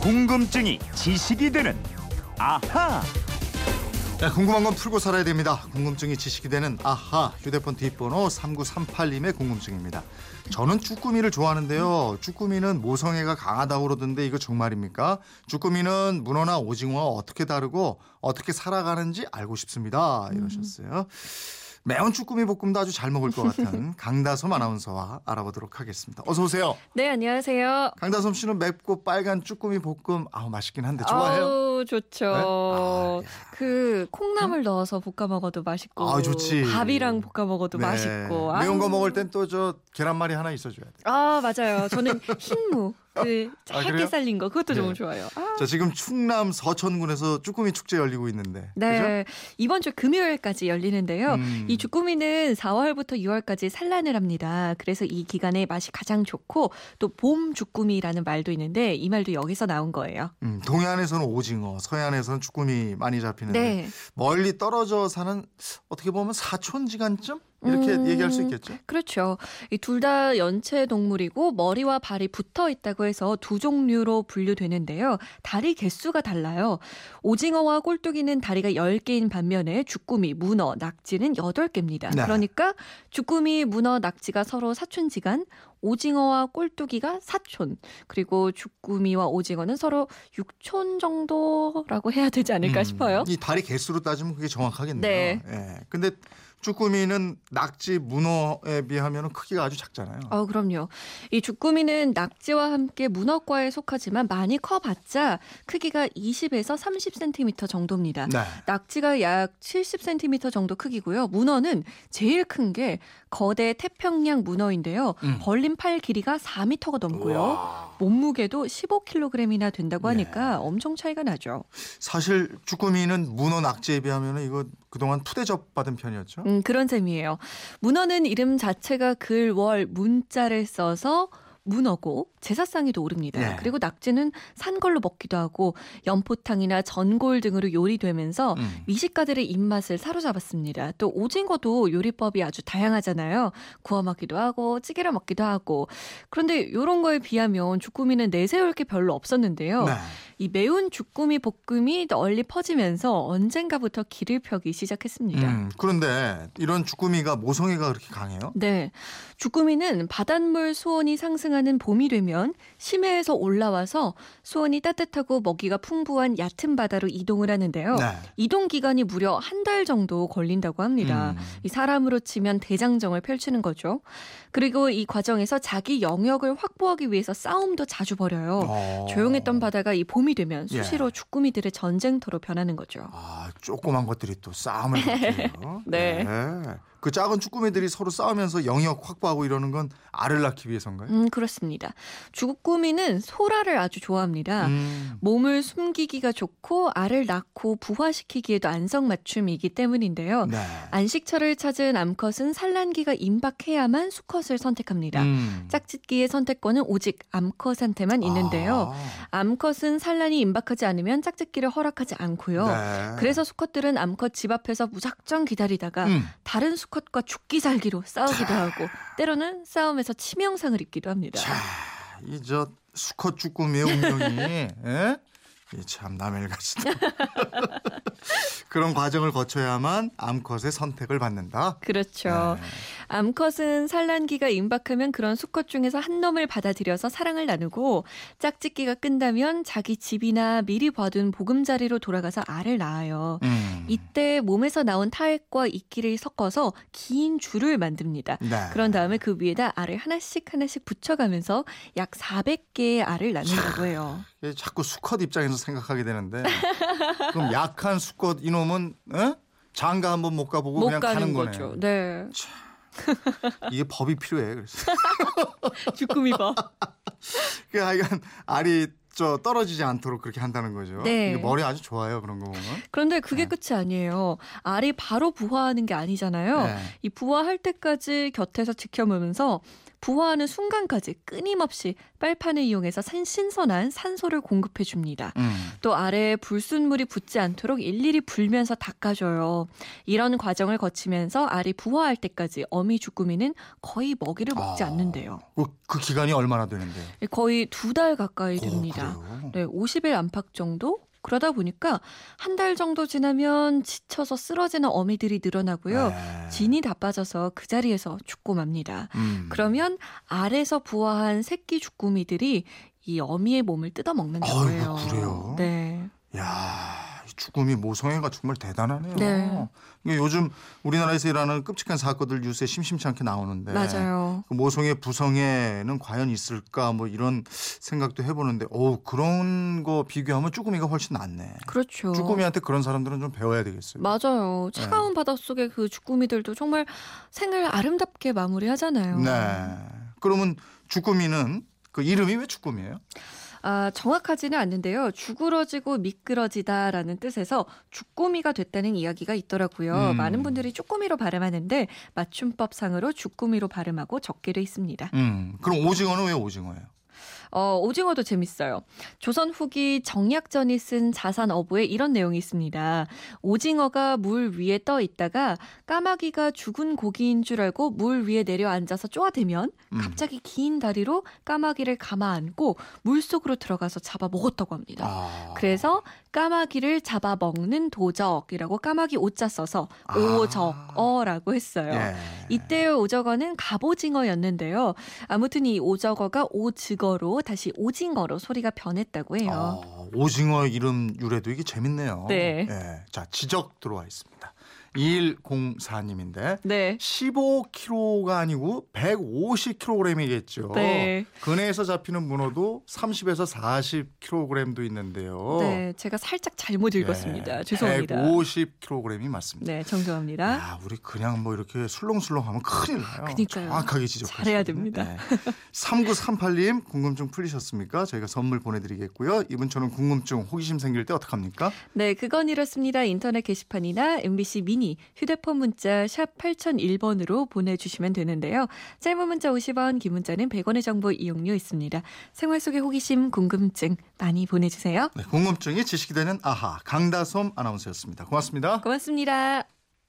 궁금증이 지식이 되는 아하. 네, 궁금한 건 풀고 살아야 됩니다. 궁금증이 지식이 되는 아하 휴대폰 뒷번호 3938님의 궁금증입니다. 저는 쭈꾸미를 좋아하는데요. 쭈꾸미는 모성애가 강하다고 그러던데 이거 정말입니까? 쭈꾸미는 문어나 오징어와 어떻게 다르고 어떻게 살아가는지 알고 싶습니다. 이러셨어요. 매운 쭈꾸미 볶음도 아주 잘 먹을 것 같은 강다솜 아나운서와 알아보도록 하겠습니다. 어서 오세요. 네, 안녕하세요. 강다솜 씨는 맵고 빨간 쭈꾸미 볶음 아우 맛있긴 한데 좋아해요? 아우, 좋죠. 네? 아, 야. 그 콩나물 넣어서 볶아 먹어도 맛있고 아, 좋지. 밥이랑 볶아 먹어도 네. 맛있고. 매운 거 아우. 먹을 땐 또 저 계란말이 하나 있어줘야 돼. 아, 맞아요. 저는 흰무 그 아, 짧게 그래요? 쌀린 거 그것도 네. 너무 좋아요. 아. 자 지금 충남 서천군에서 쭈꾸미 축제 열리고 있는데. 네, 이번 주 금요일까지 열리는데요. 음. 이 주꾸미는 4월부터 6월까지 산란을 합니다. 그래서 이 기간에 맛이 가장 좋고 또봄 주꾸미라는 말도 있는데 이 말도 여기서 나온 거예요. 음, 동해안에서는 오징어, 서해안에서는 쭈꾸미 많이 잡히는데 네. 멀리 떨어져 사는 어떻게 보면 사촌 지간쯤 이렇게 음. 얘기할 수 있겠죠. 그렇죠. 이 둘 다 연체 동물이고 머리와 발이 붙어 있다고 해서 두 종류로 분류되는데요. 다리 개수가 달라요. 오징어와 꼴뚜기는 다리가 10개인 반면에 주꾸미, 문어, 낙지는 8개입니다. 네. 그러니까 주꾸미, 문어, 낙지가 서로 사촌지간, 오징어와 꼴뚜기가 사촌, 그리고 주꾸미와 오징어는 서로 육촌 정도라고 해야 되지 않을까 음, 싶어요. 이 다리 개수로 따지면 그게 정확하겠네요. 네. 예. 근데 쭈꾸미는 낙지, 문어에 비하면 크기가 아주 작잖아요. 어, 그럼요. 이 주꾸미는 낙지와 함께 문어과에 속하지만 많이 커봤자 크기가 20에서 30cm 정도입니다. 네. 낙지가 약 70cm 정도 크기고요. 문어는 제일 큰 게 거대 태평양 문어인데요. 음. 벌린 팔 길이가 4m가 넘고요. 우와. 몸무게도 15kg이나 된다고 네. 하니까 엄청 차이가 나죠. 사실 쭈꾸미는 문어, 낙지에 비하면 이거 그동안 푸대접 받은 편이었죠. 음, 그런 셈이에요. 문어는 이름 자체가 글, 월, 문자를 써서 문어고 제사상에도 오릅니다. 네. 그리고 낙지는 산 걸로 먹기도 하고 연포탕이나 전골 등으로 요리되면서 음. 미식가들의 입맛을 사로잡았습니다. 또 오징어도 요리법이 아주 다양하잖아요. 구워 먹기도 하고 찌개로 먹기도 하고. 그런데 이런 거에 비하면 주꾸미는 내세울 게 별로 없었는데요. 네. 이 매운 주꾸미 볶음이 널리 퍼지면서 언젠가부터 길을 펴기 시작했습니다. 음, 그런데 이런 쭈꾸미가 모성애가 그렇게 강해요? 네. 주꾸미는 바닷물 수온이 상승하는 봄이 되면 심해에서 올라와서 수온이 따뜻하고 먹이가 풍부한 얕은 바다로 이동을 하는데요. 네. 이동 기간이 무려 한 달 정도 걸린다고 합니다. 음. 이 사람으로 치면 대장정을 펼치는 거죠. 그리고 이 과정에서 자기 영역을 확보하기 위해서 싸움도 자주 벌여요. 어. 조용했던 바다가 이 봄이 되면 예. 수시로 주꾸미들의 전쟁터로 변하는 거죠. 아, 조그만 것들이 또 싸움을 일으켜요. 네. 그 작은 쭈꾸미들이 서로 싸우면서 영역 확보하고 이러는 건 알을 낳기 위해서인가요? 음, 그렇습니다. 주꾸미는 소라를 아주 좋아합니다. 음. 몸을 숨기기가 좋고 알을 낳고 부화시키기에도 안성맞춤이기 때문인데요. 네. 안식처를 찾은 암컷은 산란기가 임박해야만 수컷을 선택합니다. 음. 짝짓기의 선택권은 오직 암컷한테만 있는데요. 아, 암컷은 산란이 임박하지 않으면 짝짓기를 허락하지 않고요. 네. 그래서 수컷들은 암컷 집 앞에서 무작정 기다리다가 음. 다른 수컷과 죽기 살기로 싸우기도 하고 때로는 싸움에서 치명상을 입기도 합니다. 자, 이저 수컷 쭈꾸미의 운명이 예? 이참 남의 일같이다. 그런 과정을 거쳐야만 암컷의 선택을 받는다. 그렇죠. 네. 암컷은 산란기가 임박하면 그런 수컷 중에서 한 놈을 받아들여서 사랑을 나누고 짝짓기가 끝나면 자기 집이나 미리 봐둔 보금자리로 돌아가서 알을 낳아요. 음. 이때 몸에서 나온 타액과 이끼를 섞어서 긴 줄을 만듭니다. 네. 그런 다음에 그 위에다 알을 하나씩 하나씩 붙여가면서 약 400개의 알을 낳는다고 해요. 자꾸 수컷 입장에서 생각하게 되는데 그럼 약한 수컷 이놈은 어? 장가 한번 못 가보고 못 그냥 가는 거네. 거죠. 네. 이게 법이 필요해. 그래서 주꾸미 봐. 그 하여간 알이 저 떨어지지 않도록 그렇게 한다는 거죠. 네. 머리 아주 좋아요 그런 거 보면. 그런데 그게 네. 끝이 아니에요. 알이 바로 부화하는 게 아니잖아요. 네. 이 부화할 때까지 곁에서 지켜보면서 부화하는 순간까지 끊임없이 빨판을 이용해서 산- 신선한 산소를 공급해 줍니다. 음. 또 아래에 불순물이 붙지 않도록 일일이 불면서 닦아줘요. 이런 과정을 거치면서 알이 부화할 때까지 어미 주꾸미는 거의 먹이를 먹지 아. 않는데요. 그, 그 기간이 얼마나 되는데요? 거의 두 달 가까이 오, 됩니다. 그래요? 네, 50일 안팎 정도? 그러다 보니까 한 달 정도 지나면 지쳐서 쓰러지는 어미들이 늘어나고요. 네. 진이 다 빠져서 그 자리에서 죽고 맙니다. 음. 그러면 알에서 부화한 새끼 주꾸미들이 이 어미의 몸을 아이고, 해요. 그래요? 네. 죽음이 모성애가 정말 대단하네요. 네. 이게 요즘 우리나라에서 일하는 끔찍한 사건들 뉴스에 심심치 않게 나오는데 맞아요. 그 모성애 부성애는 과연 있을까 뭐 이런 생각도 해보는데 오 그런 거 비교하면 쭈꾸미가 훨씬 낫네. 그렇죠. 쭈꾸미한테 그런 사람들은 좀 배워야 되겠어요. 맞아요. 네. 차가운 바닷속의 그 주꾸미들도 정말 생을 아름답게 마무리하잖아요. 네. 그러면 쭈꾸미는 그 이름이 왜 쭈꾸미예요? 아, 정확하지는 않는데요. 죽으러지고 미끄러지다라는 뜻에서 주꾸미가 됐다는 이야기가 있더라고요. 음. 많은 분들이 쭈꾸미로 발음하는데 맞춤법상으로 주꾸미로 발음하고 적게 돼 있습니다. 음. 그럼 오징어는 왜 오징어예요? 어, 오징어도 재밌어요. 조선 후기 정약전이 쓴 자산 어부에 이런 내용이 있습니다. 오징어가 물 위에 떠 있다가 까마귀가 죽은 고기인 줄 알고 물 위에 내려앉아서 쪼아대면 음. 갑자기 긴 다리로 까마귀를 감아 안고 물 속으로 들어가서 잡아 먹었다고 합니다. 아. 그래서 까마귀를 잡아 먹는 도적이라고 까마귀 오자 써서 아. 오적어라고 했어요. 예. 이때의 오적어는 갑오징어였는데요. 아무튼 이 오적어가 오즈거로 다시 오징어로 소리가 변했다고 해요. 아, 오징어 이름 유래도 이게 재밌네요. 네. 예. 자, 지적 들어와 있습니다. 2104님인데 네. 15kg가 아니고 150kg이겠죠. 네. 근해에서 잡히는 문어도 30에서 40kg도 있는데요. 네, 제가 살짝 잘못 읽었습니다. 예, 죄송합니다. 150kg이 맞습니다. 네, 정정합니다. 야, 우리 그냥 뭐 이렇게 술렁술렁하면 큰일 나요. 그러니까요. 정확하게 지적하시네. 잘해야 됩니다. 3938님 궁금증 풀리셨습니까? 저희가 선물 보내드리겠고요. 이분 저는 궁금증, 호기심 생길 때 어떡합니까? 네, 그건 이렇습니다. 인터넷 게시판이나 MBC 미니 휴대폰 문자 샵 8001번으로 보내주시면 되는데요. 짧은 문자 50원, 긴 문자는 100원의 정보 이용료 있습니다. 생활 속의 호기심, 궁금증 많이 보내주세요. 네, 궁금증이 지식이 되는 아하 강다솜 아나운서였습니다. 고맙습니다. 고맙습니다.